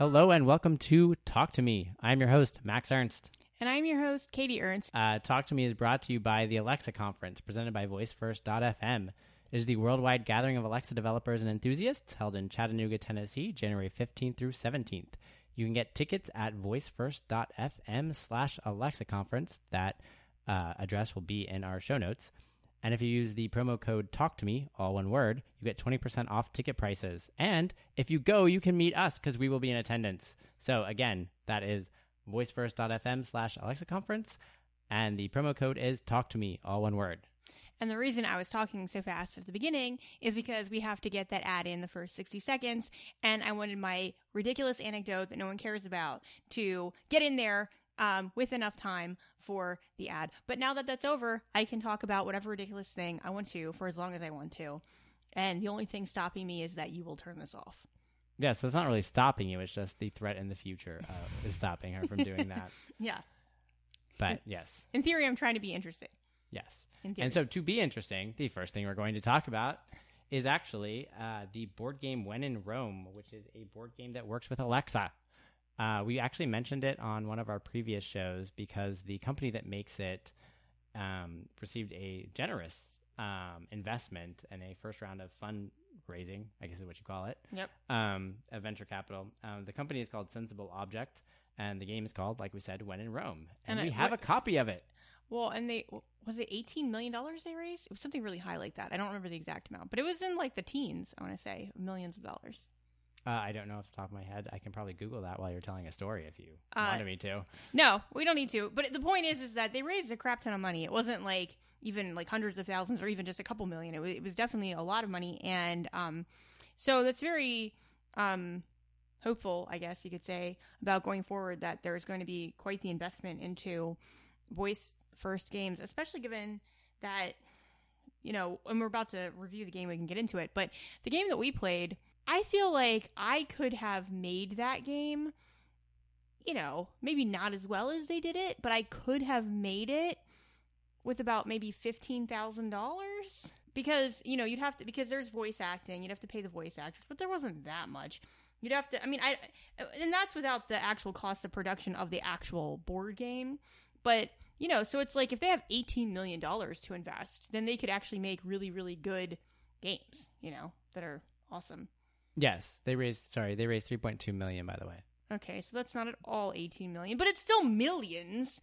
Hello and welcome to Talk to Me. I'm your host, Max Ernst. And I'm your host, Katie Ernst. Uh, Talk to Me is brought to you by the Alexa Conference, presented by VoiceFirst.fm. It is the worldwide gathering of Alexa developers and enthusiasts held in Chattanooga, Tennessee, January 15th through 17th. You can get tickets at voicefirst.fm slash Alexa Conference. That uh, address will be in our show notes. And if you use the promo code Talk to Me, all one word, you get 20% off ticket prices. And if you go, you can meet us because we will be in attendance. So again, that is voicefirst.fm slash Alexa Conference. And the promo code is Talk to Me, all one word. And the reason I was talking so fast at the beginning is because we have to get that ad in the first 60 seconds. And I wanted my ridiculous anecdote that no one cares about to get in there um, with enough time for the ad. But now that that's over, I can talk about whatever ridiculous thing I want to for as long as I want to. And the only thing stopping me is that you will turn this off. Yeah, so it's not really stopping you. It's just the threat in the future uh, is stopping her from doing that. Yeah. But yes, In theory, I'm trying to be interesting. yes. In. And so, to be interesting, the first thing we're going to talk about is actually uh, the board game When in Rome, which is a board game that works with Alexa. Uh, we actually mentioned it on one of our previous shows because the company that makes it um, received a generous um, investment and a first round of fundraising, I guess is what you call it, Yep. um, of venture capital. Um, the company is called Sensible Object, and the game is called, like we said, When in Rome. And, And we I- have what- a copy of it. Well, and they was it eighteen million dollars they raised? It was something really high like that. I don't remember the exact amount, but it was in like the teens. I want to say millions of dollars. Uh, I don't know off the top of my head. I can probably Google that while you're telling a story if you Uh, wanted me to. No, we don't need to. But the point is, is that they raised a crap ton of money. It wasn't like even like hundreds of thousands or even just a couple million. It was, it was definitely a lot of money, and um, so that's very um hopeful, I guess you could say, about going forward that there's going to be quite the investment into voice first games, especially given that you know, and we're about to review the game, we can get into it. But the game that we played, I feel like I could have made that game, you know, maybe not as well as they did it, but I could have made it with about maybe $15,000 because, you know, you'd have to, because there's voice acting, you'd have to pay the voice actors, but there wasn't that much. You'd have to, I mean, I, and that's without the actual cost of production of the actual board game. But, you know, so it's like if they have $18 million to invest, then they could actually make really, really good games, you know, that are awesome. Yes, they raised. Sorry, they raised 3.2 million. By the way. Okay, so that's not at all 18 million, but it's still millions.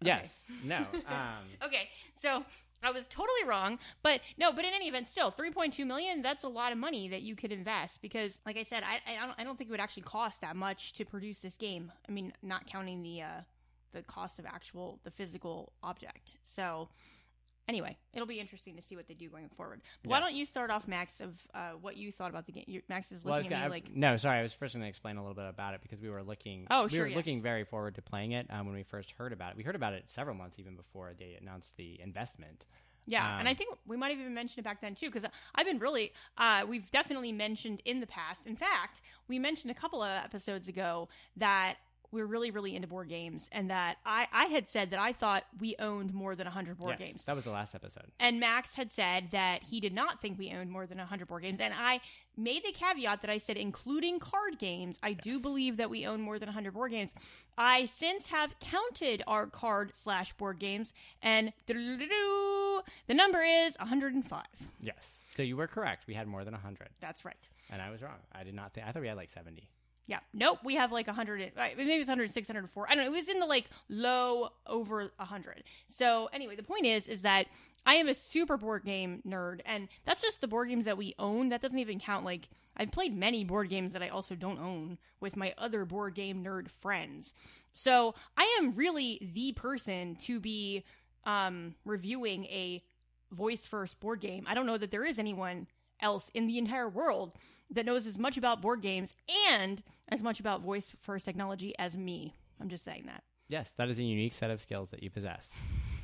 Yes. No. Um, Okay, so I was totally wrong, but no, but in any event, still 3.2 million. That's a lot of money that you could invest because, like I said, I I don't, I don't think it would actually cost that much to produce this game. I mean, not counting the uh, the cost of actual the physical object. So. Anyway, it'll be interesting to see what they do going forward. But Why don't you start off, Max, of uh, what you thought about the game? You, Max is well, I was looking at gonna, me like, no, sorry. I was first going to explain a little bit about it because we were looking. Oh, we sure, were yeah. looking very forward to playing it um, when we first heard about it. We heard about it several months even before they announced the investment. Yeah, and Um, I think we might have even mentioned it back then too, because I've been really, uh, we've definitely mentioned in the past. In fact, we mentioned a couple of episodes ago that we're really, really into board games, and that I, I had said that I thought we owned more than 100 board yes, games. that was the last episode. And Max had said that he did not think we owned more than 100 board games. And I made the caveat that I said, including card games, I do believe that we own more than 100 board games. I since have counted our card slash board games, and the number is 105. Yes. So you were correct. We had more than 100, That's right. and I was wrong. I did not think. I thought we had like 70. Yeah. Nope. We have like 100. uh, Maybe it's 106, 104. I don't know. It was in the like low over 100. So anyway, the point is, is that I am a super board game nerd, and that's just the board games that we own. That doesn't even count like I've played many board games that I also don't own with my other board game nerd friends. So I am really the person to be um, reviewing a voice first board game. I don't know that there is anyone else in the entire world that knows as much about board games and as much about voice first technology as me. I'm just saying that. Yes, that is a unique set of skills that you possess.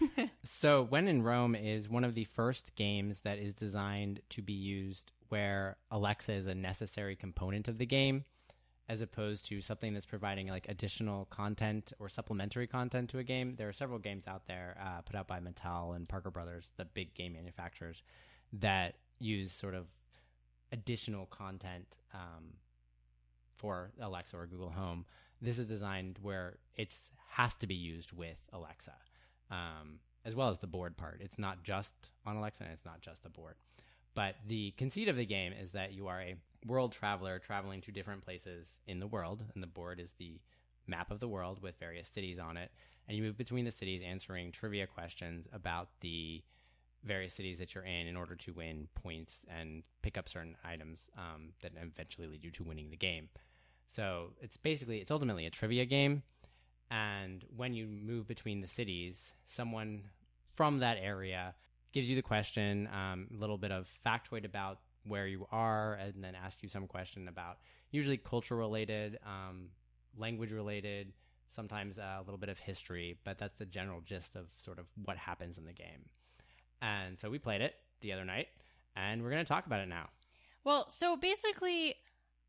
so, When in Rome is one of the first games that is designed to be used where Alexa is a necessary component of the game, as opposed to something that's providing like additional content or supplementary content to a game. There are several games out there uh, put out by Mattel and Parker Brothers, the big game manufacturers, that use sort of additional content um, for Alexa or Google Home. This is designed where it's has to be used with Alexa, um, as well as the board part. It's not just on Alexa, and it's not just a board. But the conceit of the game is that you are a world traveler traveling to different places in the world, and the board is the map of the world with various cities on it. And you move between the cities answering trivia questions about the various cities that you're in in order to win points and pick up certain items um, that eventually lead you to winning the game. So it's basically, it's ultimately a trivia game. And when you move between the cities, someone from that area gives you the question, um, a little bit of factoid about where you are, and then asks you some question about usually culture related, um, language related, sometimes a little bit of history, but that's the general gist of sort of what happens in the game. And so we played it the other night, and we're going to talk about it now. Well, so basically,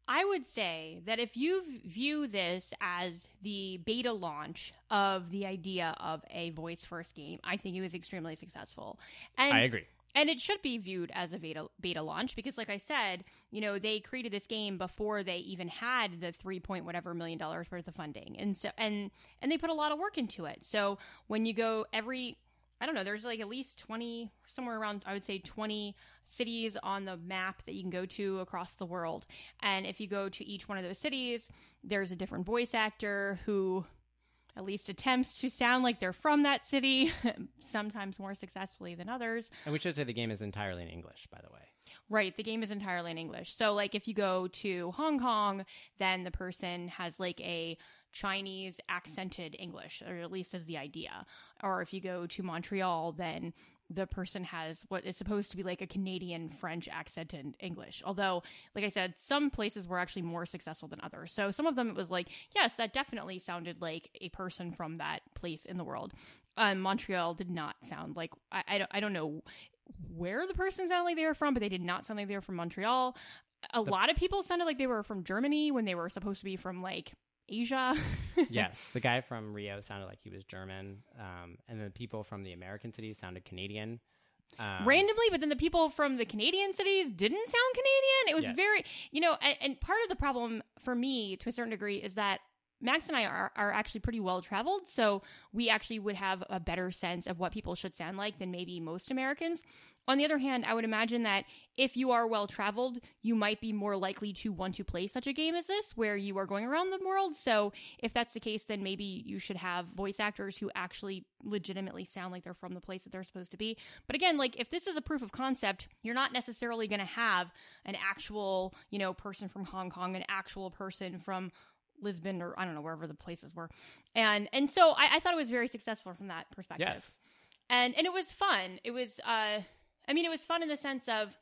I would say that if you view this as the beta launch of the idea of a voice first game, I think it was extremely successful. And I agree. And it should be viewed as a beta beta launch because, like I said, you know they created this game before they even had the three point whatever million dollars worth of funding, and so and and they put a lot of work into it. So when you go every, I don't know, there's like at least twenty, somewhere around I would say twenty cities on the map that you can go to across the world, and if you go to each one of those cities, there's a different voice actor who at least attempts to sound like they're from that city, sometimes more successfully than others. And we should say the game is entirely in English, by the way. Right, the game is entirely in English. So, like, if you go to Hong Kong, then the person has like a Chinese accented English, or at least is the idea. Or if you go to Montreal, then the person has what is supposed to be like a Canadian French accent in English. Although, like I said, some places were actually more successful than others. So some of them it was like, yes, that definitely sounded like a person from that place in the world. Um, Montreal did not sound like I, I don't I don't know where the person sounded like they were from, but they did not sound like they were from Montreal. A the- lot of people sounded like they were from Germany when they were supposed to be from like Asia. yes, the guy from Rio sounded like he was German, um, and the people from the American cities sounded Canadian. Um, Randomly, but then the people from the Canadian cities didn't sound Canadian. It was yes. very, you know, and, and part of the problem for me, to a certain degree, is that Max and I are, are actually pretty well traveled, so we actually would have a better sense of what people should sound like than maybe most Americans. On the other hand, I would imagine that if you are well traveled, you might be more likely to want to play such a game as this, where you are going around the world. So, if that's the case, then maybe you should have voice actors who actually legitimately sound like they're from the place that they're supposed to be. But again, like if this is a proof of concept, you're not necessarily going to have an actual, you know, person from Hong Kong, an actual person from Lisbon or I don't know wherever the places were, and and so I, I thought it was very successful from that perspective. Yes. And and it was fun. It was uh, I mean, it was fun in the sense of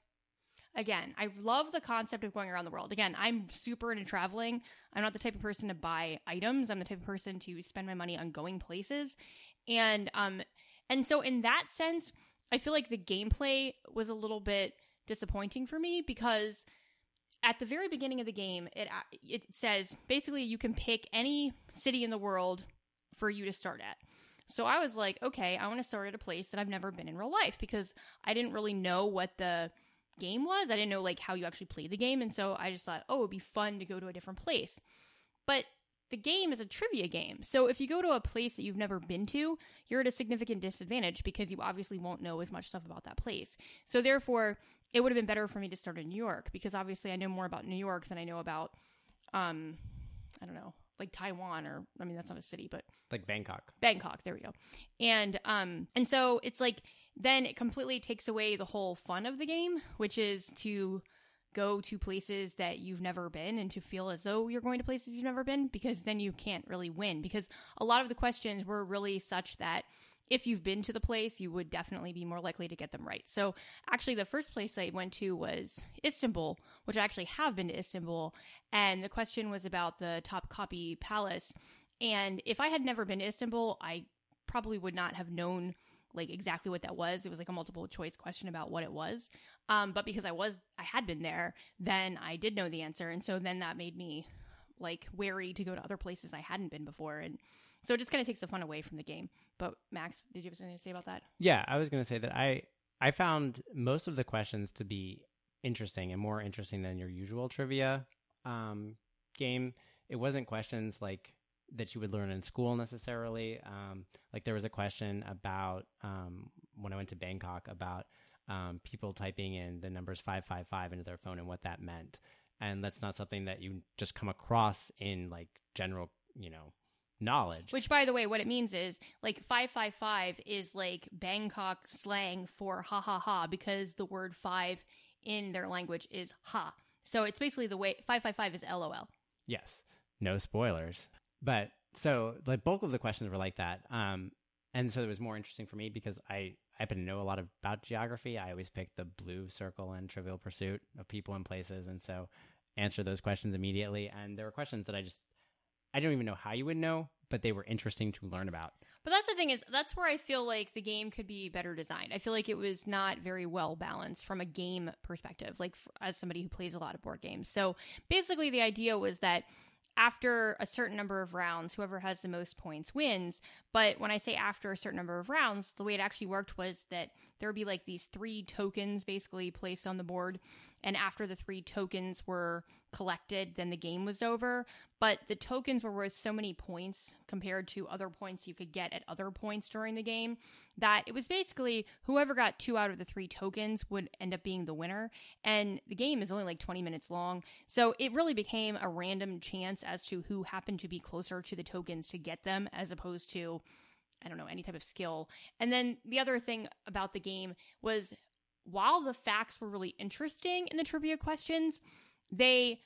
again, I love the concept of going around the world. Again, I'm super into traveling. I'm not the type of person to buy items. I'm the type of person to spend my money on going places. And um and so in that sense, I feel like the gameplay was a little bit disappointing for me because at the very beginning of the game, it it says basically you can pick any city in the world for you to start at. So I was like, okay, I want to start at a place that I've never been in real life because I didn't really know what the game was. I didn't know like how you actually play the game, and so I just thought, oh, it'd be fun to go to a different place. But the game is a trivia game. So if you go to a place that you've never been to, you're at a significant disadvantage because you obviously won't know as much stuff about that place. So therefore, it would have been better for me to start in New York because obviously I know more about New York than I know about, um, I don't know, like Taiwan or I mean that's not a city, but like Bangkok. Bangkok, there we go. And um, and so it's like then it completely takes away the whole fun of the game, which is to go to places that you've never been and to feel as though you're going to places you've never been because then you can't really win because a lot of the questions were really such that if you've been to the place, you would definitely be more likely to get them right. So, actually, the first place I went to was Istanbul, which I actually have been to Istanbul. And the question was about the Topkapi Palace. And if I had never been to Istanbul, I probably would not have known like exactly what that was. It was like a multiple choice question about what it was. Um, but because I was, I had been there, then I did know the answer. And so then that made me like wary to go to other places I hadn't been before. And so it just kind of takes the fun away from the game. But Max, did you have something to say about that? Yeah, I was going to say that I I found most of the questions to be interesting and more interesting than your usual trivia um, game, it wasn't questions like that you would learn in school necessarily. Um, like there was a question about um, when I went to Bangkok about um, people typing in the numbers five five five into their phone and what that meant, and that's not something that you just come across in like general, you know, knowledge. Which, by the way, what it means is like 555 is like Bangkok slang for ha ha ha because the word five in their language is ha. So it's basically the way 555 is LOL. Yes. No spoilers. But so the bulk of the questions were like that. Um, and so it was more interesting for me because I, I happen to know a lot about geography. I always pick the blue circle and trivial pursuit of people and places. And so answer those questions immediately. And there were questions that I just, I don't even know how you would know, but they were interesting to learn about. But that's the thing is that's where I feel like the game could be better designed. I feel like it was not very well balanced from a game perspective, like f- as somebody who plays a lot of board games. So basically, the idea was that after a certain number of rounds, whoever has the most points wins. But when I say after a certain number of rounds, the way it actually worked was that there would be like these three tokens basically placed on the board. And after the three tokens were collected, then the game was over. But the tokens were worth so many points compared to other points you could get at other points during the game that it was basically whoever got two out of the three tokens would end up being the winner. And the game is only like 20 minutes long. So it really became a random chance as to who happened to be closer to the tokens to get them as opposed to. I don't know, any type of skill. And then the other thing about the game was while the facts were really interesting in the trivia questions, they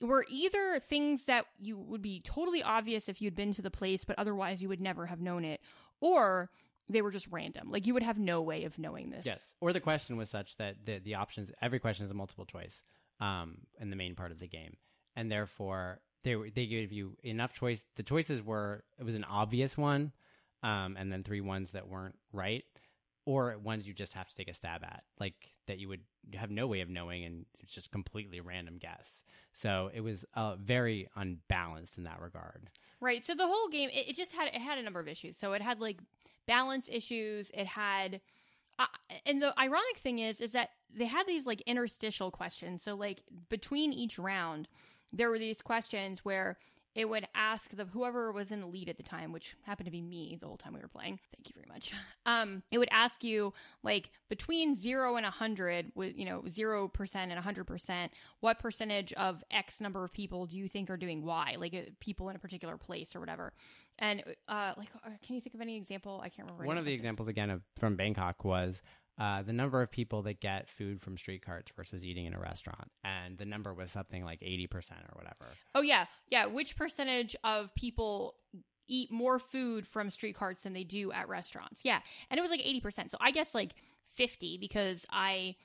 were either things that you would be totally obvious if you'd been to the place, but otherwise you would never have known it, or they were just random. Like you would have no way of knowing this. Yes. Or the question was such that the, the options, every question is a multiple choice um, in the main part of the game. And therefore, they, they gave you enough choice. The choices were, it was an obvious one, um, and then three ones that weren't right or ones you just have to take a stab at, like that you would have no way of knowing, and it's just completely random guess. So it was uh, very unbalanced in that regard. Right. So the whole game, it, it, just had it had a number of issues. So it had like balance issues. It had, uh, and the ironic thing is, is that they had these like interstitial questions. So like between each round, there were these questions where it would ask the whoever was in the lead at the time, which happened to be me the whole time we were playing. Thank you very much. Um, it would ask you like between zero and a hundred, with you know zero percent and a hundred percent, what percentage of X number of people do you think are doing Y, like uh, people in a particular place or whatever. And uh, like, uh, can you think of any example? I can't remember. One of the examples again of from Bangkok was uh, the number of people that get food from street carts versus eating in a restaurant. And the number was something like 80% or whatever. Oh, yeah. Yeah. Which percentage of people eat more food from street carts than they do at restaurants? Yeah. And it was like 80%. So I guess like 50 because I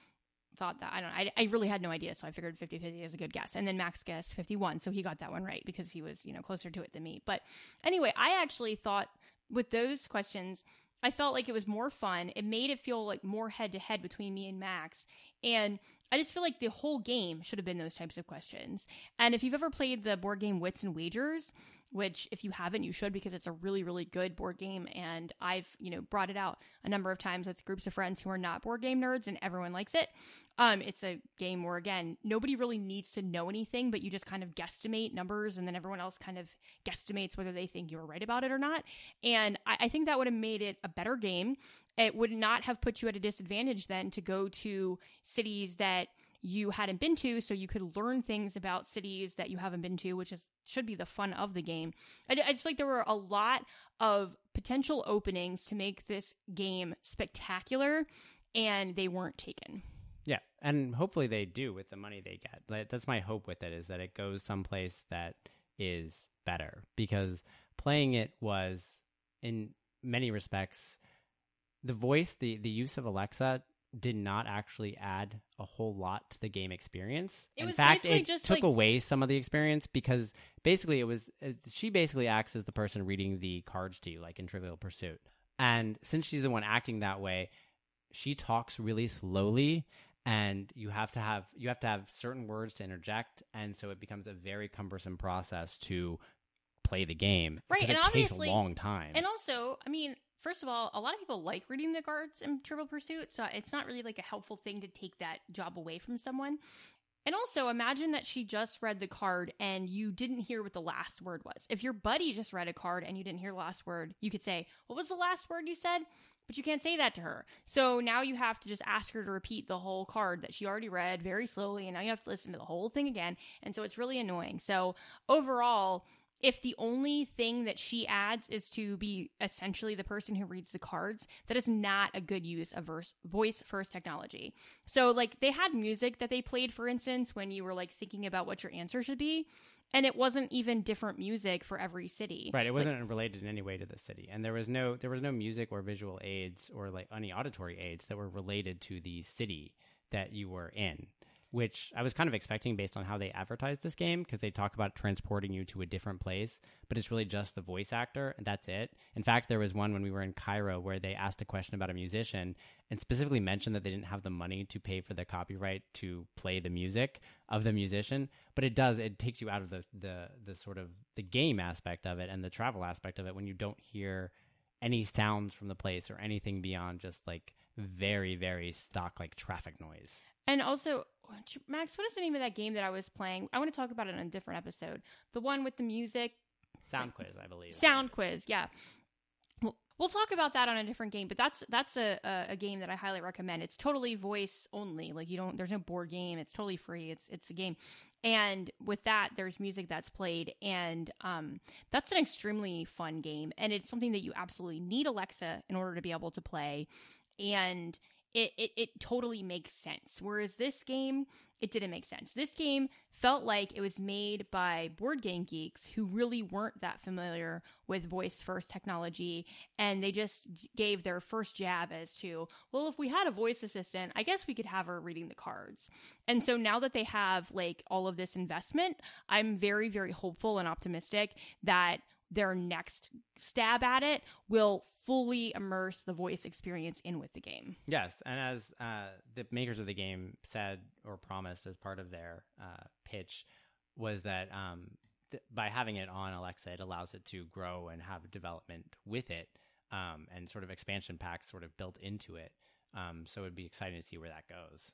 thought that I don't. I, I really had no idea, so I figured 50 50 is a good guess. And then Max guessed 51, so he got that one right because he was, you know, closer to it than me. But anyway, I actually thought with those questions, I felt like it was more fun. It made it feel like more head to head between me and Max. And I just feel like the whole game should have been those types of questions. And if you've ever played the board game Wits and Wagers, which if you haven't, you should because it's a really, really good board game. And I've, you know, brought it out a number of times with groups of friends who are not board game nerds and everyone likes it. Um, it's a game where again, nobody really needs to know anything, but you just kind of guesstimate numbers and then everyone else kind of guesstimates whether they think you're right about it or not. And I, I think that would have made it a better game. It would not have put you at a disadvantage then to go to cities that you hadn't been to so you could learn things about cities that you haven't been to which is should be the fun of the game I, I just feel like there were a lot of potential openings to make this game spectacular and they weren't taken yeah, and hopefully they do with the money they get. That's my hope with it is that it goes someplace that is better because playing it was in many respects the voice, the the use of Alexa did not actually add a whole lot to the game experience. It in fact, it just took like- away some of the experience because basically it was it, she basically acts as the person reading the cards to you, like in Trivial Pursuit. And since she's the one acting that way, she talks really slowly and you have to have you have to have certain words to interject and so it becomes a very cumbersome process to play the game Right, and it takes a long time And also, I mean, first of all, a lot of people like reading the cards in Trivial Pursuit, so it's not really like a helpful thing to take that job away from someone. And also, imagine that she just read the card and you didn't hear what the last word was. If your buddy just read a card and you didn't hear the last word, you could say, What was the last word you said? But you can't say that to her. So now you have to just ask her to repeat the whole card that she already read very slowly, and now you have to listen to the whole thing again. And so it's really annoying. So overall, if the only thing that she adds is to be essentially the person who reads the cards, that is not a good use of verse, voice first technology. So, like, they had music that they played, for instance, when you were like thinking about what your answer should be, and it wasn't even different music for every city. Right. It wasn't like, related in any way to the city, and there was no there was no music or visual aids or like any auditory aids that were related to the city that you were in which I was kind of expecting based on how they advertised this game because they talk about transporting you to a different place, but it's really just the voice actor and that's it. In fact, there was one when we were in Cairo where they asked a question about a musician and specifically mentioned that they didn't have the money to pay for the copyright to play the music of the musician, but it does it takes you out of the the the sort of the game aspect of it and the travel aspect of it when you don't hear any sounds from the place or anything beyond just like very very stock like traffic noise. And also, Max, what is the name of that game that I was playing? I want to talk about it in a different episode. The one with the music. Song Quiz, I believe. Song Quiz, yeah. We'll, we'll talk about that on a different game, but that's that's a, a, a game that I highly recommend. It's totally voice only. Like you don't, there's no board game. It's totally free. It's it's a game, and with that, there's music that's played, and um, that's an extremely fun game, and it's something that you absolutely need Alexa in order to be able to play, and it, it, it totally makes sense. Whereas this game, it didn't make sense. This game felt like it was made by board game geeks who really weren't that familiar with voice first technology. And they just gave their first jab as to, well, if we had a voice assistant, I guess we could have her reading the cards. And so now that they have like all of this investment, I'm very, very hopeful and optimistic that their next stab at it will fully immerse the voice experience in with the game. Yes, and as uh, the makers of the game said or promised as part of their uh, pitch, was that um, th- by having it on Alexa, it allows it to grow and have development with it, um, and sort of expansion packs sort of built into it. Um, so it'd be exciting to see where that goes.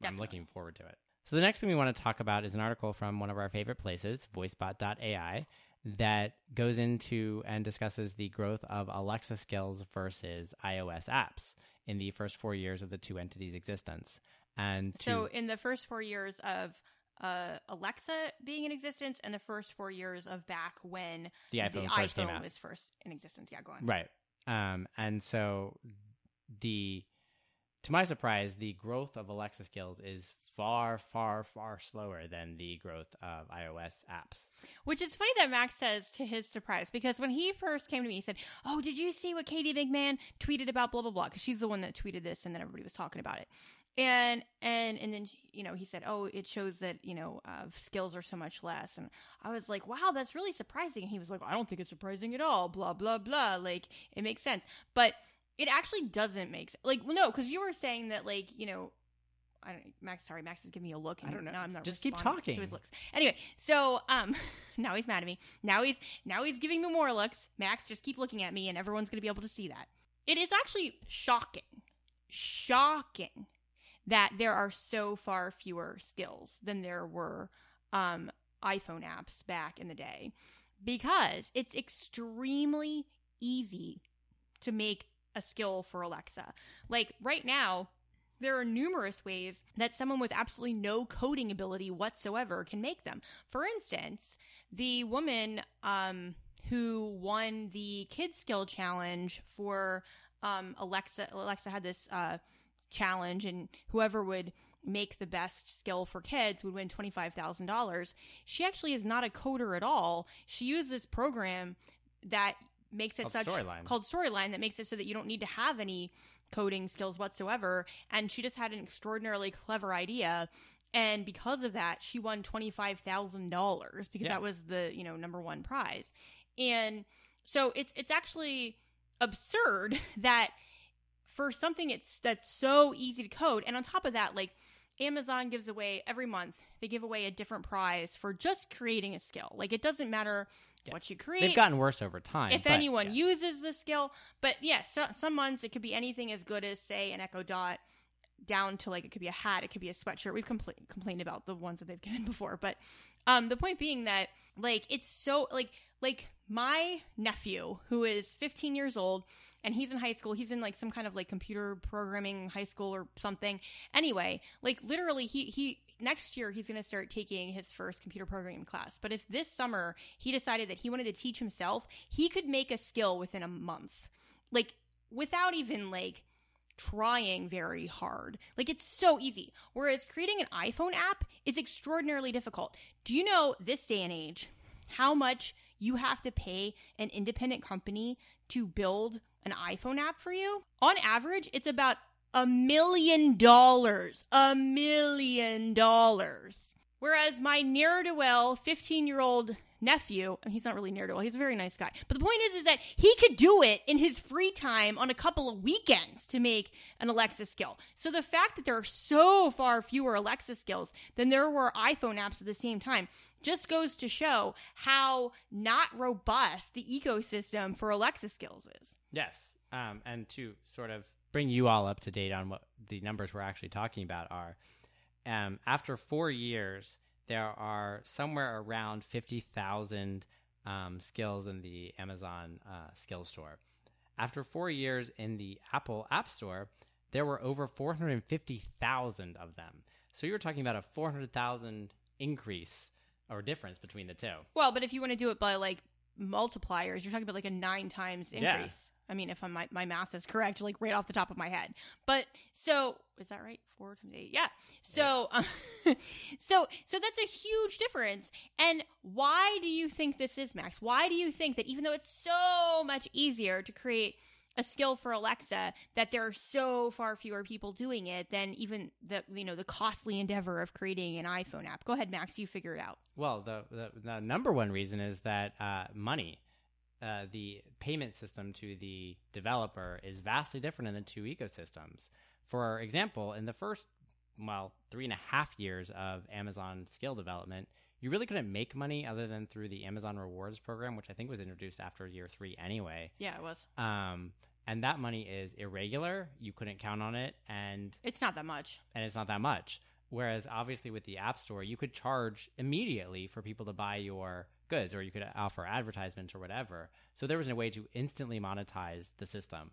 Definitely. I'm looking forward to it. So the next thing we want to talk about is an article from one of our favorite places, VoiceBot.ai, that goes into and discusses the growth of Alexa skills versus iOS apps in the first four years of the two entities' existence. And to, so, in the first four years of uh, Alexa being in existence, and the first four years of back when the iPhone, the first, iPhone was first in existence. Yeah, go on. Right. Um, and so the to my surprise, the growth of Alexa skills is far, far, far slower than the growth of iOS apps. Which is funny that Max says to his surprise because when he first came to me, he said, "Oh, did you see what Katie McMahon tweeted about blah blah blah?" Because she's the one that tweeted this, and then everybody was talking about it. And and and then you know he said, "Oh, it shows that you know uh, skills are so much less." And I was like, "Wow, that's really surprising." And he was like, "I don't think it's surprising at all." Blah blah blah. Like it makes sense, but it actually doesn't make sense. Like, well, no, because you were saying that, like, you know, I don't Max. Sorry, Max is giving me a look. I don't know. Now I'm not. Just keep talking. To his looks. Anyway, so um, now he's mad at me. Now he's now he's giving me more looks. Max, just keep looking at me, and everyone's gonna be able to see that. It is actually shocking, shocking that there are so far fewer skills than there were um iPhone apps back in the day, because it's extremely easy to make a skill for Alexa. Like right now, there are numerous ways that someone with absolutely no coding ability whatsoever can make them. For instance, the woman um, who won the Kids Skill Challenge for um, Alexa, Alexa had this uh, challenge, and whoever would make the best skill for kids would win $25,000. She actually is not a coder at all. She used this program that makes it called such Storyline. called storyline that makes it so that you don't need to have any coding skills whatsoever. And she just had an extraordinarily clever idea. And because of that, she won $25,000 because Yeah. that was the, you know, number one prize. And so it's, it's actually absurd that for something it's, that's so easy to code. And on top of that, like Amazon gives away every month, they give away a different prize for just creating a skill. Like it doesn't matter Yeah. what you create They've gotten worse over time. if but, anyone yeah. uses the skill. But yes, so, some months it could be anything as good as say an Echo Dot down to like it could be a hat, it could be a sweatshirt. We've compl- complained about the ones that they've given before, but um, the point being that like it's so like like my nephew who is 15 years old and he's in high school he's in like some kind of like computer programming high school or something anyway like literally he he next year he's going to start taking his first computer programming class but if this summer he decided that he wanted to teach himself he could make a skill within a month like without even like trying very hard. Like it's so easy. Whereas creating an iPhone app is extraordinarily difficult. Do you know this day and age how much you have to pay an independent company to build an iPhone app for you? On average, it's about a million dollars. A million dollars. Whereas my ne'er do well 15 year old nephew, he's not really near to well, he's a very nice guy. But the point is, is that he could do it in his free time on a couple of weekends to make an Alexa skill. So the fact that there are so far fewer Alexa skills than there were iPhone apps at the same time just goes to show how not robust the ecosystem for Alexa skills is. Yes. Um, and to sort of bring you all up to date on what the numbers we're actually talking about are, um, after four years, there are somewhere around 50,000 um, skills in the Amazon uh, Skills Store. After four years in the Apple App Store, there were over 450,000 of them. So you're talking about a 400,000 increase or difference between the two. Well, but if you want to do it by like multipliers, you're talking about like a nine times increase. Yeah. I mean, if I'm, my my math is correct, like right off the top of my head. But so is that right? Four times eight, yeah. So, um, so so that's a huge difference. And why do you think this is, Max? Why do you think that even though it's so much easier to create a skill for Alexa, that there are so far fewer people doing it than even the you know the costly endeavor of creating an iPhone app? Go ahead, Max. You figure it out. Well, the, the, the number one reason is that uh, money. Uh, the payment system to the developer is vastly different in the two ecosystems. For example, in the first, well, three and a half years of Amazon skill development, you really couldn't make money other than through the Amazon Rewards program, which I think was introduced after year three anyway. Yeah, it was. Um, and that money is irregular. You couldn't count on it, and It's not that much. and it's not that much. Whereas obviously with the App Store, you could charge immediately for people to buy your goods, or you could offer advertisements or whatever. So there was a way to instantly monetize the system.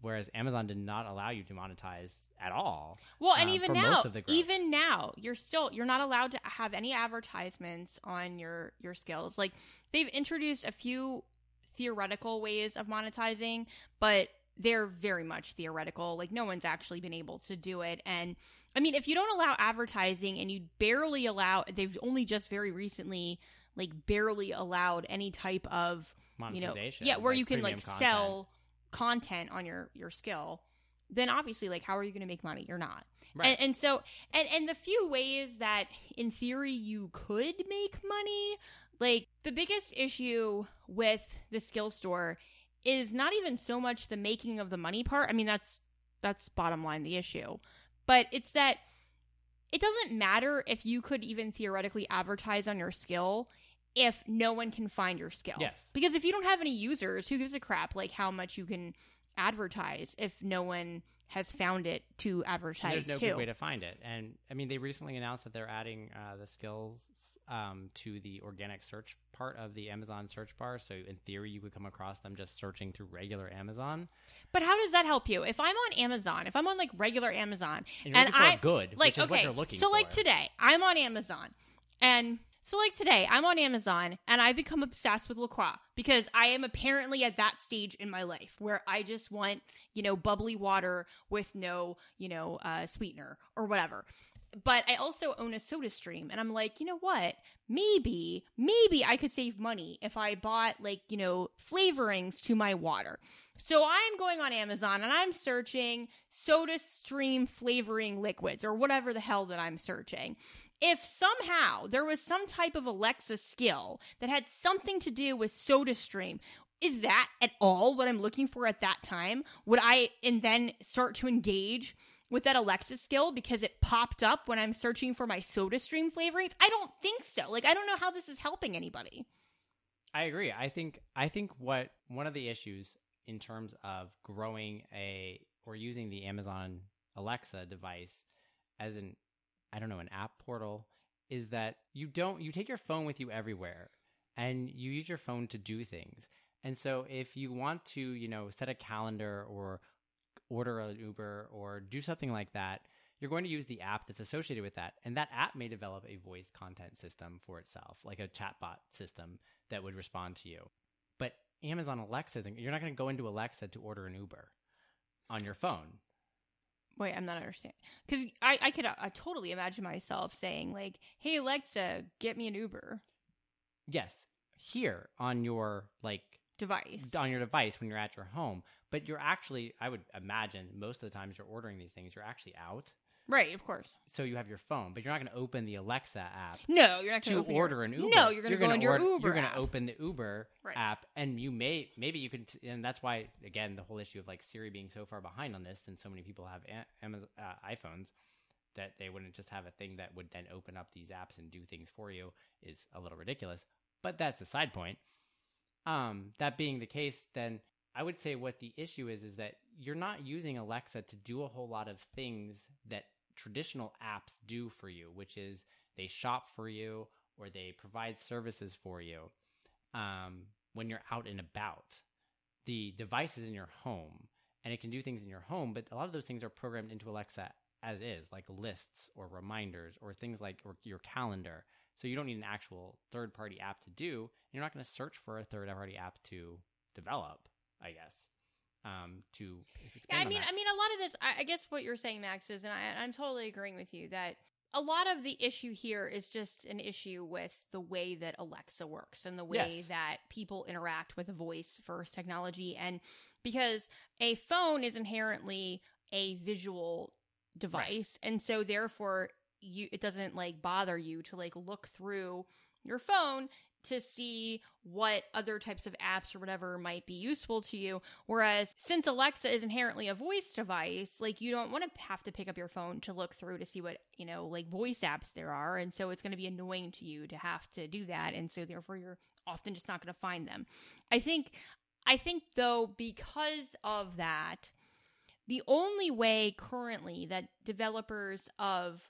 Whereas Amazon did not allow you to monetize at all. Well, and um, even now, most of the growth. even now, you're still you're not allowed to have any advertisements on your your skills. Like they've introduced a few theoretical ways of monetizing, but they're very much theoretical. Like no one's actually been able to do it. And I mean, if you don't allow advertising and you barely allow, they've only just very recently like barely allowed any type of you know, monetization. yeah, where like you can like content. sell content on your your skill. Then obviously, like, how are you going to make money? You're not. Right. And, and so, and and the few ways that in theory you could make money, like the biggest issue with the skill store is not even so much the making of the money part. I mean, that's that's bottom line the issue, but it's that it doesn't matter if you could even theoretically advertise on your skill if no one can find your skill. Yes. Because if you don't have any users, who gives a crap like how much you can advertise if no one has found it to And advertise There's no good way to find it. And I mean, they recently announced that they're adding uh, the skills um, to the organic search part of the Amazon search bar. So in theory, you could come across them just searching through regular Amazon. But how does that help you? If I'm on Amazon, if I'm on like regular Amazon, And you're and looking for a I good, like which is okay, what you're looking so for. like today, I'm on Amazon, and so like today, I'm on Amazon, and I've become obsessed with LaCroix because I am apparently at that stage in my life where I just want you know bubbly water with no you know uh, sweetener or whatever. But I also own a Soda Stream, and I'm like, you know what? Maybe, maybe I could save money if I bought like you know flavorings to my water. So I'm going on Amazon and I'm searching Soda Stream flavoring liquids or whatever the hell that I'm searching. If somehow there was some type of Alexa skill that had something to do with SodaStream, is that at all what I'm looking for at that time? Would I and then start to engage with that Alexa skill because it popped up when I'm searching for my SodaStream flavorings? I don't think so. Like I don't know how this is helping anybody. I agree. I think I think what one of the issues in terms of growing a or using the Amazon Alexa device as an I don't know, an app portal is that you don't you take your phone with you everywhere and you use your phone to do things. And so if you want to, you know, set a calendar or order an Uber or do something like that, you're going to use the app that's associated with that. And that app may develop a voice content system for itself, like a chatbot system that would respond to you. But Amazon Alexa, you're not going to go into Alexa to order an Uber on your phone. Wait, I'm not understanding. Because I, I could uh, I totally imagine myself saying, like, hey, Alexa, get me an Uber. Yes, here on your, like, device. On your device when you're at your home. But you're actually, I would imagine, most of the times you're ordering these things, you're actually out. Right, of course. So you have your phone, but you're not going to open the Alexa app. No, you're not going to order your, an Uber. No, you're going to go into your Uber. You're going to open the Uber right. app, and you may maybe you can, and that's why again the whole issue of like Siri being so far behind on this, and so many people have Amazon, uh, iPhones that they wouldn't just have a thing that would then open up these apps and do things for you is a little ridiculous. But that's a side point. Um, that being the case, then I would say what the issue is is that you're not using Alexa to do a whole lot of things that traditional apps do for you, which is they shop for you or they provide services for you um, when you're out and about. The device is in your home and it can do things in your home, but a lot of those things are programmed into Alexa as is, like lists or reminders or things like or your calendar. So you don't need an actual third party app to do. and You're not going to search for a third party app to develop, I guess um, to yeah, I mean, I mean, a lot of this, I, I, guess what you're saying, Max, is, and I, I'm totally agreeing with you that a lot of the issue here is just an issue with the way that Alexa works and the way yes. that people interact with a voice first technology. And because a phone is inherently a visual device, right. and so therefore you it doesn't like bother you to like look through your phone to see what other types of apps or whatever might be useful to you. Whereas since Alexa is inherently a voice device, like you don't want to have to pick up your phone to look through to see what, you know, like voice apps there are. And so it's going to be annoying to you to have to do that. And so therefore you're often just not going to find them. I think, I think though, because of that, the only way currently that developers of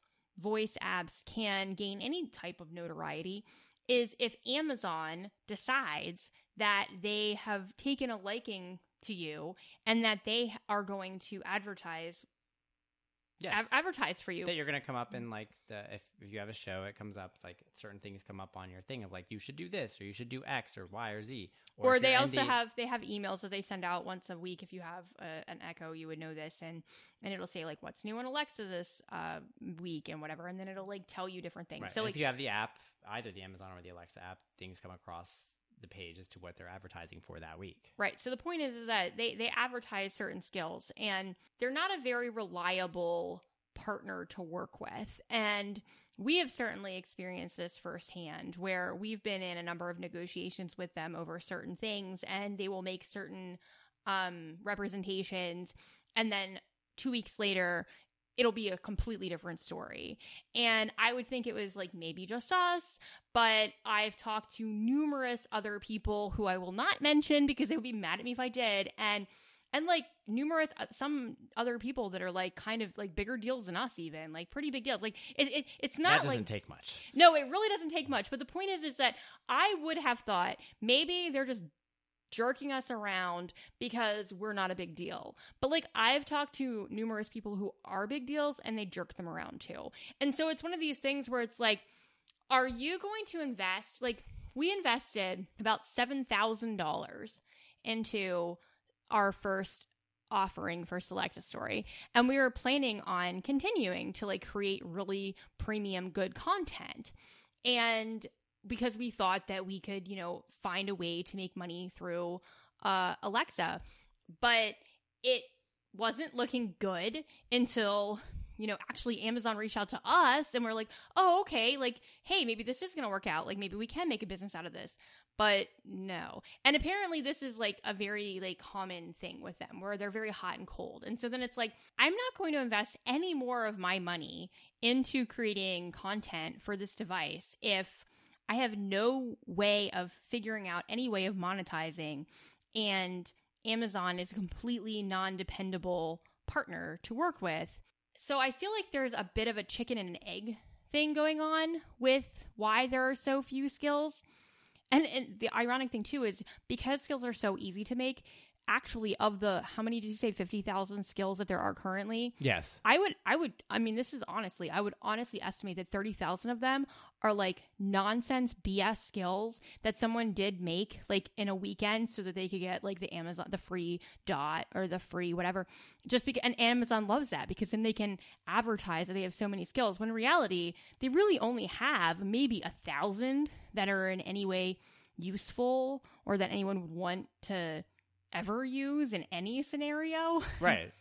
voice apps can gain any type of notoriety is if Amazon decides that they have taken a liking to you and that they are going to advertise yes. Ad- advertise for you that you're going to come up in like the if, if you have a show it comes up like certain things come up on your thing of like you should do this or you should do x or y or z or, or they also have they have emails that they send out once a week if you have a, an echo you would know this and and it'll say like what's new on alexa this uh, week and whatever and then it'll like tell you different things right. so and like if you have the app either the amazon or the alexa app things come across the page as to what they're advertising for that week. Right. So the point is, is that they, they advertise certain skills and they're not a very reliable partner to work with. And we have certainly experienced this firsthand where we've been in a number of negotiations with them over certain things and they will make certain um, representations. And then two weeks later, it'll be a completely different story. And I would think it was like maybe just us, but I've talked to numerous other people who I will not mention because they would be mad at me if I did. And and like numerous uh, some other people that are like kind of like bigger deals than us even like pretty big deals like it, it it's not that doesn't like take much no it really doesn't take much but the point is is that i would have thought maybe they're just jerking us around because we're not a big deal. But like I've talked to numerous people who are big deals and they jerk them around too. And so it's one of these things where it's like, are you going to invest? Like we invested about $7,000 into our first offering for Select a Story. And we were planning on continuing to like create really premium good content. And because we thought that we could, you know, find a way to make money through uh, Alexa. But it wasn't looking good until you know, actually Amazon reached out to us and we're like, oh, okay, like, hey, maybe this is going to work out. Like, maybe we can make a business out of this but no. And apparently this is like a very like common thing with them where they're very hot and cold. And so then it's like I'm not going to invest any more of my money into creating content for this device if I have no way of figuring out any way of monetizing and Amazon is a completely non-dependable partner to work with so I feel like there's a bit of a chicken and an egg thing going on with why there are so few skills. And, and the ironic thing too is because skills are so easy to make, actually of the how many did you say 50,000 skills that there are currently? Yes. I would I would I mean this is honestly I would honestly estimate that 30,000 of them are like nonsense BS skills that someone did make like in a weekend so that they could get like the Amazon the free dot or the free whatever just because and Amazon loves that because then they can advertise that they have so many skills when in reality they really only have maybe a thousand that are in any way useful or that anyone would want to ever use in any scenario. Right.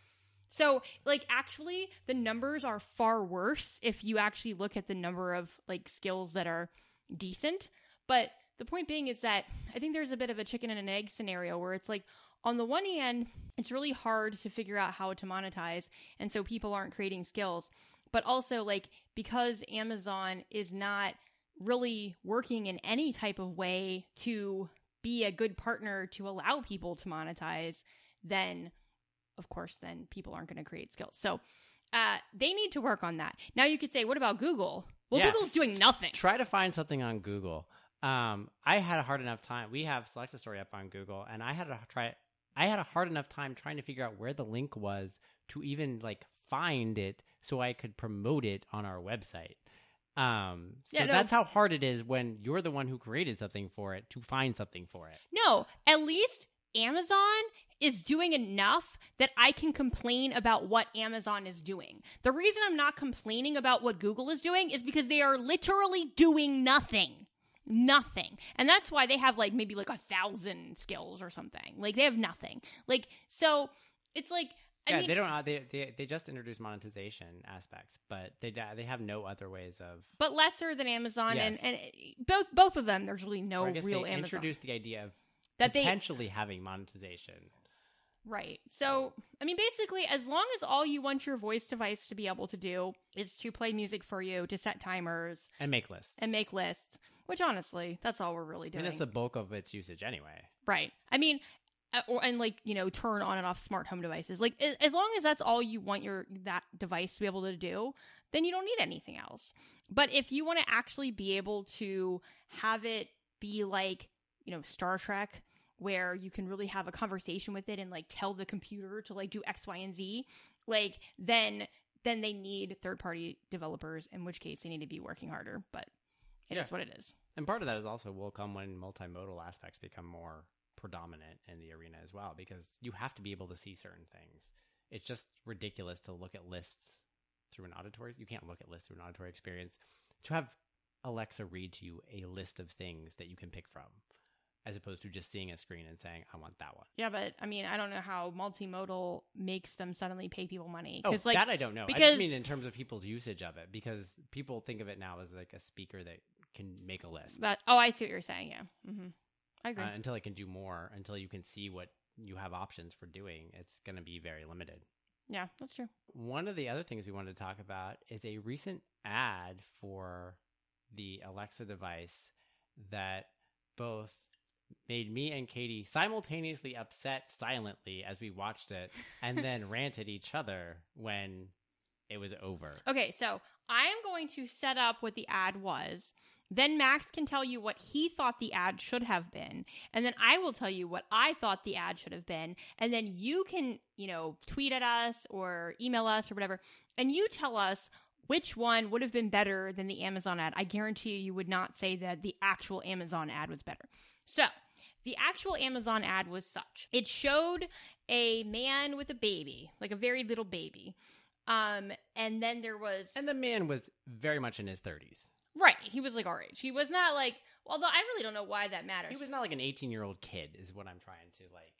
So, like, actually, the numbers are far worse if you actually look at the number of like skills that are decent. But the point being is that I think there's a bit of a chicken and an egg scenario where it's like, on the one hand, it's really hard to figure out how to monetize, and so people aren't creating skills. But also, like, because Amazon is not really working in any type of way to be a good partner to allow people to monetize, then of course, then people aren't going to create skills. So uh, they need to work on that. Now you could say, what about Google? Well, Yeah. Google's doing nothing. Try to find something on Google. Um, I had a hard enough time. We have Select a Story up on Google, and I had to try. I had a hard enough time trying to figure out where the link was to even like find it so I could promote it on our website. Um, so Yeah, no. that's how hard it is when you're the one who created something for it to find something for it. No, at least Amazon is doing enough that I can complain about what Amazon is doing. The reason I'm not complaining about what Google is doing is because they are literally doing nothing. Nothing. And that's why they have like maybe like a thousand skills or something. Like they have nothing. Like, so it's like, I yeah, mean, they don't. They, they they just introduced monetization aspects, but they they have no other ways of. but lesser than Amazon and, Yes. and both both of them, there's really no real they Amazon. introduced the idea of that they potentially having monetization. Right. So, I mean, basically, as long as all you want your voice device to be able to do is to play music for you, to set timers, and make lists. and make lists, which honestly, that's all we're really doing. and it's the bulk of its usage anyway. right. I mean, or, and like, you know, turn on and off smart home devices. Like, as long as that's all you want your that device to be able to do, then you don't need anything else. But if you want to actually be able to have it be like, you know, Star Trek, where you can really have a conversation with it and like tell the computer to like do X, Y, and Z, like then then they need third party developers, in which case they need to be working harder. But it is Yeah. what it is. And part of that is also will come when multimodal aspects become more predominant in the arena as well, because you have to be able to see certain things. It's just ridiculous to look at lists through an auditory. You can't look at lists through an auditory experience. To have Alexa read to you a list of things that you can pick from, as opposed to just seeing a screen and saying, "I want that one." Yeah, but I mean, I don't know how multimodal makes them suddenly pay people money Oh, like that I don't know. I because- just mean in terms of people's usage of it, because people think of it now as like a speaker that can make a list. that. Oh, I see what you're saying. Yeah, hmm I agree. uh, until it can do more, until you can see what you have options for doing, it's going to be very limited. yeah, that's true. One of the other things we wanted to talk about is a recent ad for the Alexa device that both made me and Katie simultaneously upset silently as we watched it and then rant at each other when it was over. Okay, so I am going to set up what the ad was. Then Max can tell you what he thought the ad should have been. And then I will tell you what I thought the ad should have been. And then you can, you know, tweet at us or email us or whatever. And you tell us which one would have been better than the Amazon ad. I guarantee you, you would not say that the actual Amazon ad was better. So, the actual Amazon ad was such it showed a man with a baby, like a very little baby. Um, and then there was And the man was very much in his 30s. Right. He was like our age. He was not like. Although I really don't know why that matters. He was not like an 18 year old kid, is what I'm trying to like.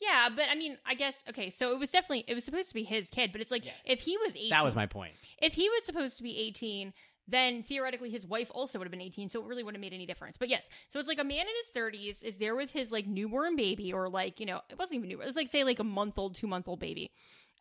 yeah, but I mean, I guess okay. So it was definitely it was supposed to be his kid, but it's like Yes. if he was eighteen, That was my point. if he was supposed to be 18 then theoretically his wife also would have been 18 so it really wouldn't have made any difference but yes so it's like a man in his 30s is there with his like newborn baby or like you know it wasn't even new it was like say like a month old two month old baby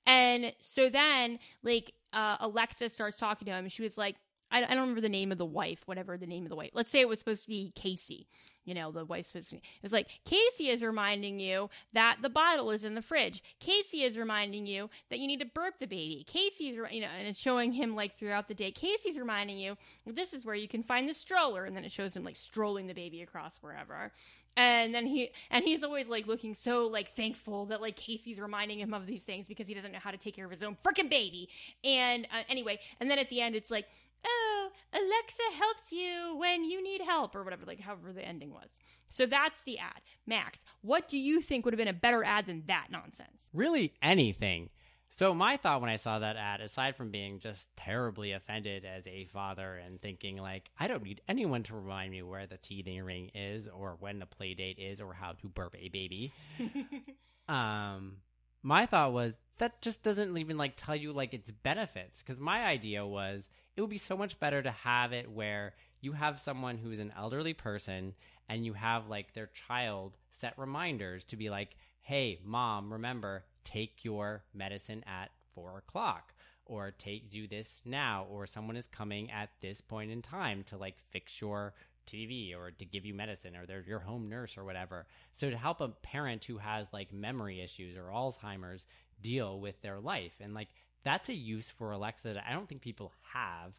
and so then like uh, alexa starts talking to him she was like I, don't remember the name of the wife whatever the name of the wife let's say it was supposed to be casey you know, the wife's supposed to. It's like Casey is reminding you that the bottle is in the fridge. Casey is reminding you that you need to burp the baby. Casey's, you know, and it's showing him like throughout the day. Casey's reminding you this is where you can find the stroller, and then it shows him like strolling the baby across wherever. And then he and he's always like looking so like thankful that like Casey's reminding him of these things because he doesn't know how to take care of his own freaking baby. And uh, anyway, and then at the end it's like oh, Alexa helps you when you need help, or whatever, like however the ending was. So that's the ad. Max, what do you think would have been a better ad than that nonsense? Really, anything. So my thought when I saw that ad, aside from being just terribly offended as a father and thinking like, I don't need anyone to remind me where the teething ring is or when the play date is or how to burp a baby. um, my thought was that just doesn't even like tell you like its benefits because my idea was it would be so much better to have it where you have someone who's an elderly person and you have like their child set reminders to be like, hey, mom, remember, take your medicine at four o'clock or take do this now or someone is coming at this point in time to like fix your TV or to give you medicine or they're your home nurse or whatever. So to help a parent who has like memory issues or Alzheimer's deal with their life and like that's a use for Alexa that I don't think people have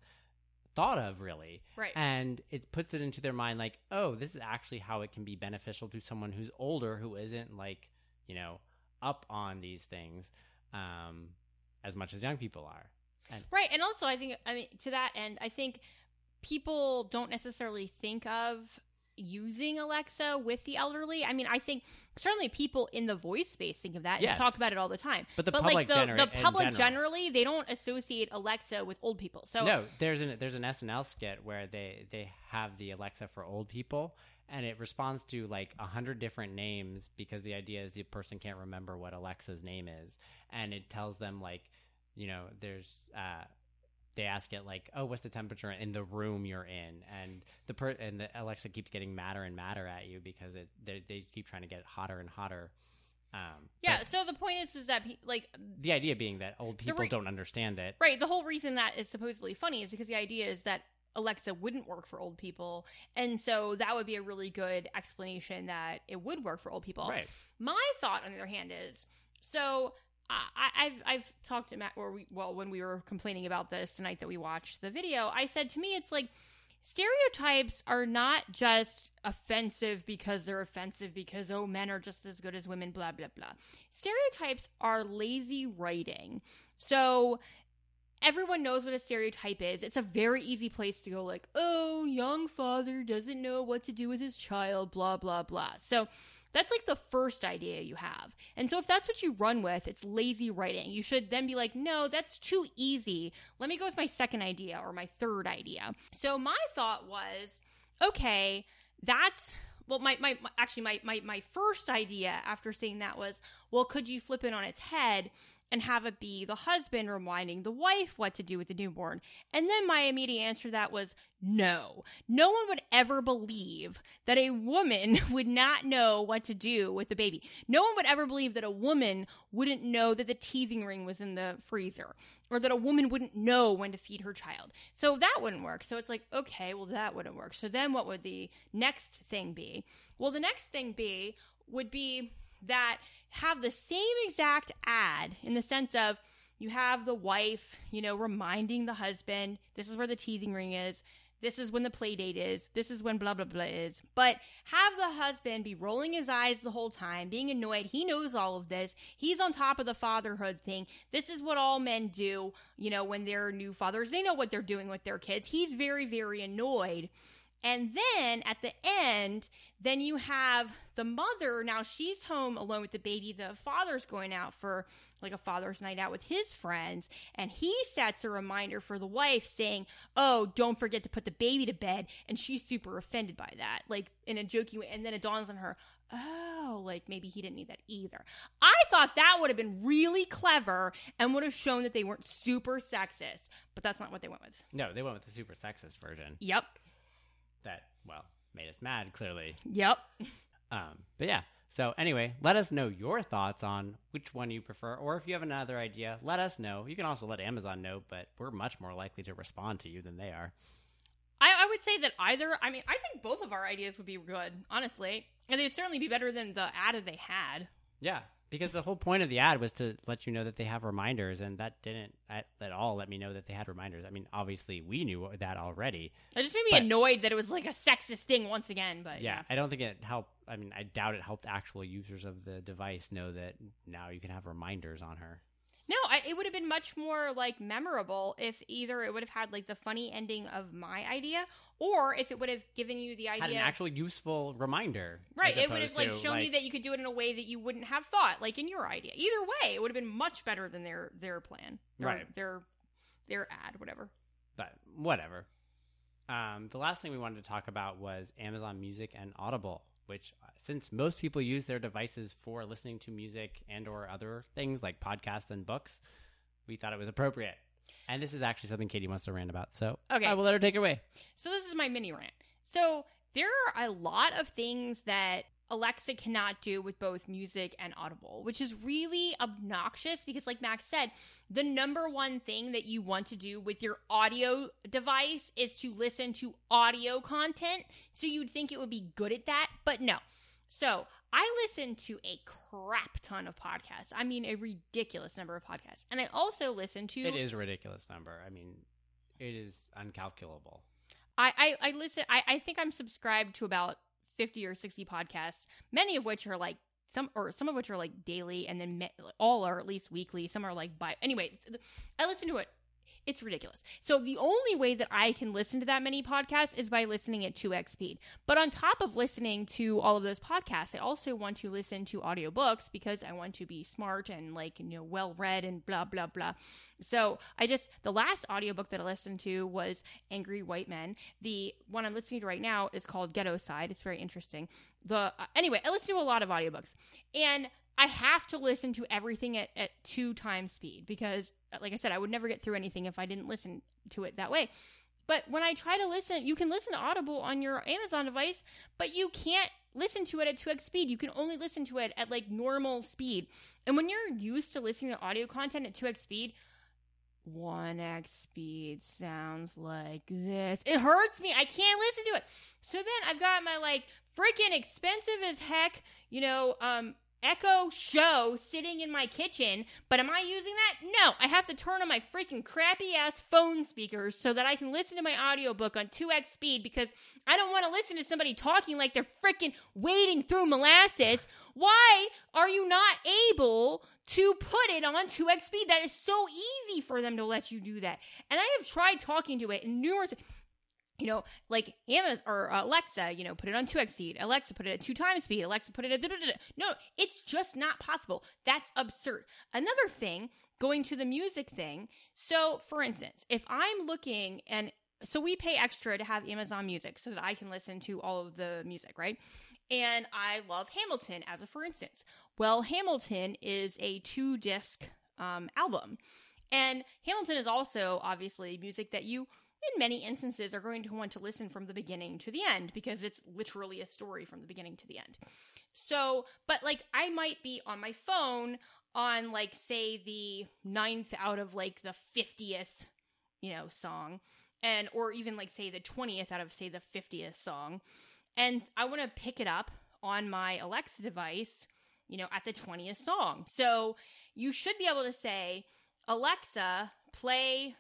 thought of really. Right. And it puts it into their mind like, oh, this is actually how it can be beneficial to someone who's older who isn't like, you know, up on these things um, as much as young people are. And- right. And also, I think, I mean, to that end, I think people don't necessarily think of using Alexa with the elderly. I mean, I think certainly people in the voice space think of that. Yes. And talk about it all the time. But the but public, like the, gener- the public general. generally, they don't associate Alexa with old people. So no, there's an there's an SNL skit where they they have the Alexa for old people, and it responds to like a hundred different names because the idea is the person can't remember what Alexa's name is, and it tells them like, you know, there's uh, they ask it like, "Oh, what's the temperature in the room you're in?" And the per and the Alexa keeps getting madder and madder at you because it they, they keep trying to get hotter and hotter. Um, yeah. So the point is, is that like the idea being that old people re- don't understand it. right, the whole reason that is supposedly funny is because the idea is that Alexa wouldn't work for old people, and so that would be a really good explanation that it would work for old people. Right. My thought, on the other hand, is so I, I've I've talked to Matt, or we, well, when we were complaining about this tonight that we watched the video, I said to me, it's like stereotypes are not just offensive because they're offensive because oh men are just as good as women, blah blah blah. Stereotypes are lazy writing, so. Everyone knows what a stereotype is. It's a very easy place to go, like, oh, young father doesn't know what to do with his child, blah, blah, blah. So, that's like the first idea you have. And so if that's what you run with, it's lazy writing. You should then be like, no, that's too easy. Let me go with my second idea or my third idea. So my thought was, okay, that's well my, my, actually my, my my first idea after seeing that was, well, could you flip it on its head and have it be the husband reminding the wife what to do with the newborn. And then my immediate answer to that was no. No one would ever believe that a woman would not know what to do with the baby. No one would ever believe that a woman wouldn't know that the teething ring was in the freezer or that a woman wouldn't know when to feed her child. So that wouldn't work. So it's like, okay, well, that wouldn't work. So then what would the next thing be? Well, the next thing be would be that have the same exact ad in the sense of you have the wife, you know, reminding the husband, this is where the teething ring is. This is when the play date is. This is when blah, blah, blah is. But have the husband be rolling his eyes the whole time, being annoyed. He knows all of this. He's on top of the fatherhood thing. This is what all men do, you know, when they're new fathers. They know what they're doing with their kids. He's very, very annoyed. And then at the end, then you have the mother. Now she's home alone with the baby. The father's going out for like a father's night out with his friends. And he sets a reminder for the wife saying, Oh, don't forget to put the baby to bed. And she's super offended by that, like in a joking way. And then it dawns on her, Oh, like maybe he didn't need that either. I thought that would have been really clever and would have shown that they weren't super sexist, but that's not what they went with. No, they went with the super sexist version. Yep. That well made us mad clearly. Yep. Um, but yeah. So anyway, let us know your thoughts on which one you prefer, or if you have another idea, let us know. You can also let Amazon know, but we're much more likely to respond to you than they are. I, I would say that either. I mean, I think both of our ideas would be good, honestly, and they'd certainly be better than the ad that they had. Yeah, because the whole point of the ad was to let you know that they have reminders, and that didn't at, at all let me know that they had reminders. I mean, obviously we knew that already. It just made me But- annoyed that it was like a sexist thing once again. But Yeah, I don't think it helped. I mean, I doubt it helped actual users of the device know that now you can have reminders on her. No, I, it would have been much more like memorable if either it would have had like the funny ending of my idea, or if it would have given you the idea Had an actual useful reminder, right, it would have like to, shown you that you could do it in a way that you wouldn't have thought, like in your idea. Either way, it would have been much better than their their plan, or Right. Their their ad, whatever. but whatever. Um, the last thing we wanted to talk about was Amazon Music and Audible, which uh, since most people use their devices for listening to music and or other things like podcasts and books, we thought it was appropriate. And this is actually something Katie wants to rant about, so Okay. I will let her take it away. So this is my mini rant. So there are a lot of things that Alexa cannot do with both music and Audible, which is really obnoxious because like Max said, the number one thing that you want to do with your audio device is to listen to audio content. So you'd think it would be good at that, but no. So I listen to a crap ton of podcasts. I mean, a ridiculous number of podcasts. And I also listen to It is a ridiculous number. I mean, it is uncalculable. I, I, I listen. I, I think I'm subscribed to about fifty or sixty podcasts, many of which are like some or some of which are like daily, and then all are at least weekly. Some are like by anyway. I listen to it. It's ridiculous. So the only way that I can listen to that many podcasts is by listening at 2x speed. But on top of listening to all of those podcasts, I also want to listen to audiobooks because I want to be smart and like, you know, well read and blah blah blah. So I just the last audiobook that I listened to was Angry White Men. The one I'm listening to right now is called Ghettoside. It's very interesting. The uh, anyway, I listen to a lot of audiobooks. And I have to listen to everything at, at two times speed because, like I said, I would never get through anything if I didn't listen to it that way. But when I try to listen, you can listen to Audible on your Amazon device, but you can't listen to it at 2x speed. You can only listen to it at like normal speed. And when you're used to listening to audio content at 2x speed, 1x speed sounds like this. It hurts me. I can't listen to it. So then I've got my like freaking expensive as heck, you know, um Echo Show sitting in my kitchen, but am I using that? No, I have to turn on my freaking crappy ass phone speakers so that I can listen to my audiobook on 2x speed because I don't want to listen to somebody talking like they're freaking wading through molasses. Why are you not able to put it on 2x speed? That is so easy for them to let you do that. And I have tried talking to it in numerous you know, like Amazon or Alexa, you know, put it on 2x speed. Alexa, put it at two times speed. Alexa, put it at. da-da-da-da. No, it's just not possible. That's absurd. Another thing, going to the music thing. So, for instance, if I'm looking and so we pay extra to have Amazon Music so that I can listen to all of the music, right? And I love Hamilton as a for instance. Well, Hamilton is a two disc um, album. And Hamilton is also obviously music that you in many instances are going to want to listen from the beginning to the end because it's literally a story from the beginning to the end. So, but like I might be on my phone on like say the ninth out of like the 50th, you know, song and or even like say the 20th out of say the 50th song and I want to pick it up on my Alexa device, you know, at the 20th song. So, you should be able to say, "Alexa, play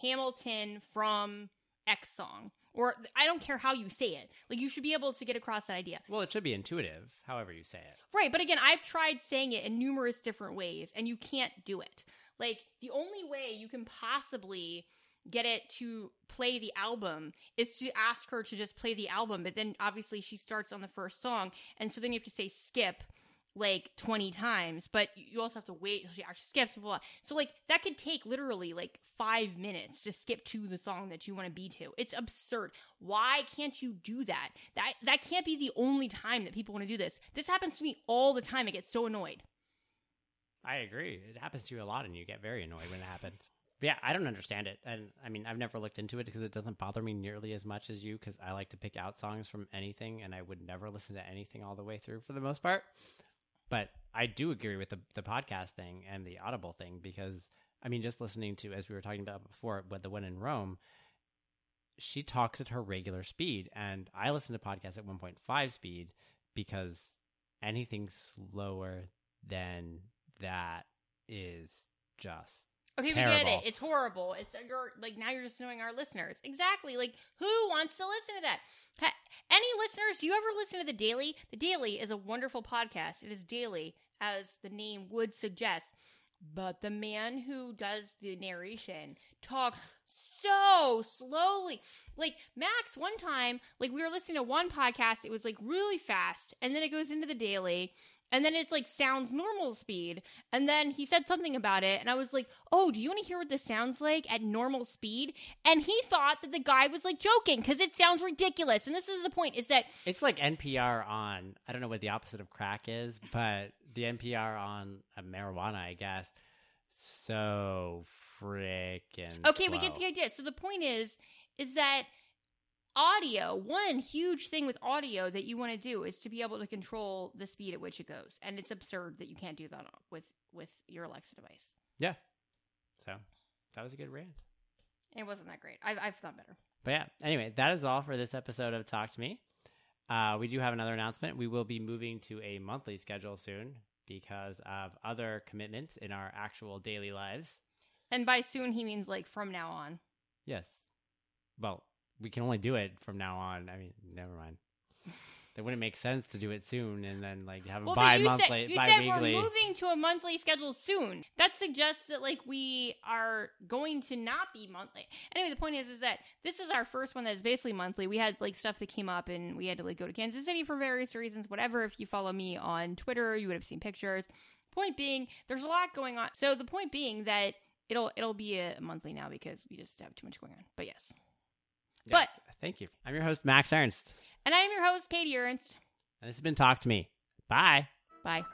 Hamilton from X song. Or I don't care how you say it. Like you should be able to get across that idea. Well, it should be intuitive, however you say it. Right, but again, I've tried saying it in numerous different ways and you can't do it. Like the only way you can possibly get it to play the album is to ask her to just play the album, but then obviously she starts on the first song and so then you have to say skip like 20 times, but you also have to wait until she actually skips. Blah, blah. So, like, that could take literally like five minutes to skip to the song that you want to be to. It's absurd. Why can't you do that? That that can't be the only time that people want to do this. This happens to me all the time. I get so annoyed. I agree. It happens to you a lot, and you get very annoyed when it happens. But yeah, I don't understand it, and I mean, I've never looked into it because it doesn't bother me nearly as much as you. Because I like to pick out songs from anything, and I would never listen to anything all the way through for the most part. But I do agree with the the podcast thing and the Audible thing because I mean, just listening to as we were talking about before, with the one in Rome, she talks at her regular speed. And I listen to podcasts at 1.5 speed because anything slower than that is just Okay, we get it. It's horrible. It's uh, you're like now you're just knowing our listeners exactly. Like who wants to listen to that? Ha- any listeners? Do you ever listen to the Daily? The Daily is a wonderful podcast. It is daily, as the name would suggest. But the man who does the narration talks so slowly. Like Max, one time, like we were listening to one podcast, it was like really fast, and then it goes into the Daily. And then it's like sounds normal speed. And then he said something about it. And I was like, oh, do you want to hear what this sounds like at normal speed? And he thought that the guy was like joking because it sounds ridiculous. And this is the point is that It's like NPR on I don't know what the opposite of crack is, but the NPR on uh, marijuana, I guess. So freaking Okay, we get the idea. So the point is, is that audio, one huge thing with audio that you want to do is to be able to control the speed at which it goes. And it's absurd that you can't do that with with your Alexa device. Yeah. So that was a good rant. It wasn't that great. I've, I've thought better. But yeah, anyway, that is all for this episode of Talk to Me. Uh, we do have another announcement. We will be moving to a monthly schedule soon because of other commitments in our actual daily lives. And by soon, he means like from now on. Yes. Well, we can only do it from now on. I mean, never mind. It wouldn't make sense to do it soon and then like have a Well, but bi-monthly, you said we're moving to a monthly schedule soon. That suggests that like we are going to not be monthly. Anyway, the point is, is that this is our first one that is basically monthly. We had like stuff that came up, and we had to like go to Kansas City for various reasons. Whatever. If you follow me on Twitter, you would have seen pictures. Point being, there's a lot going on. So the point being that it'll it'll be a monthly now because we just have too much going on. But yes, Yes, but- thank you. I'm your host Max Ernst, and I'm your host, Katie Ernst. and this has been Talk to Me. Bye. Bye.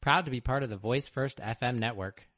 Proud to be part of the Voice First FM network.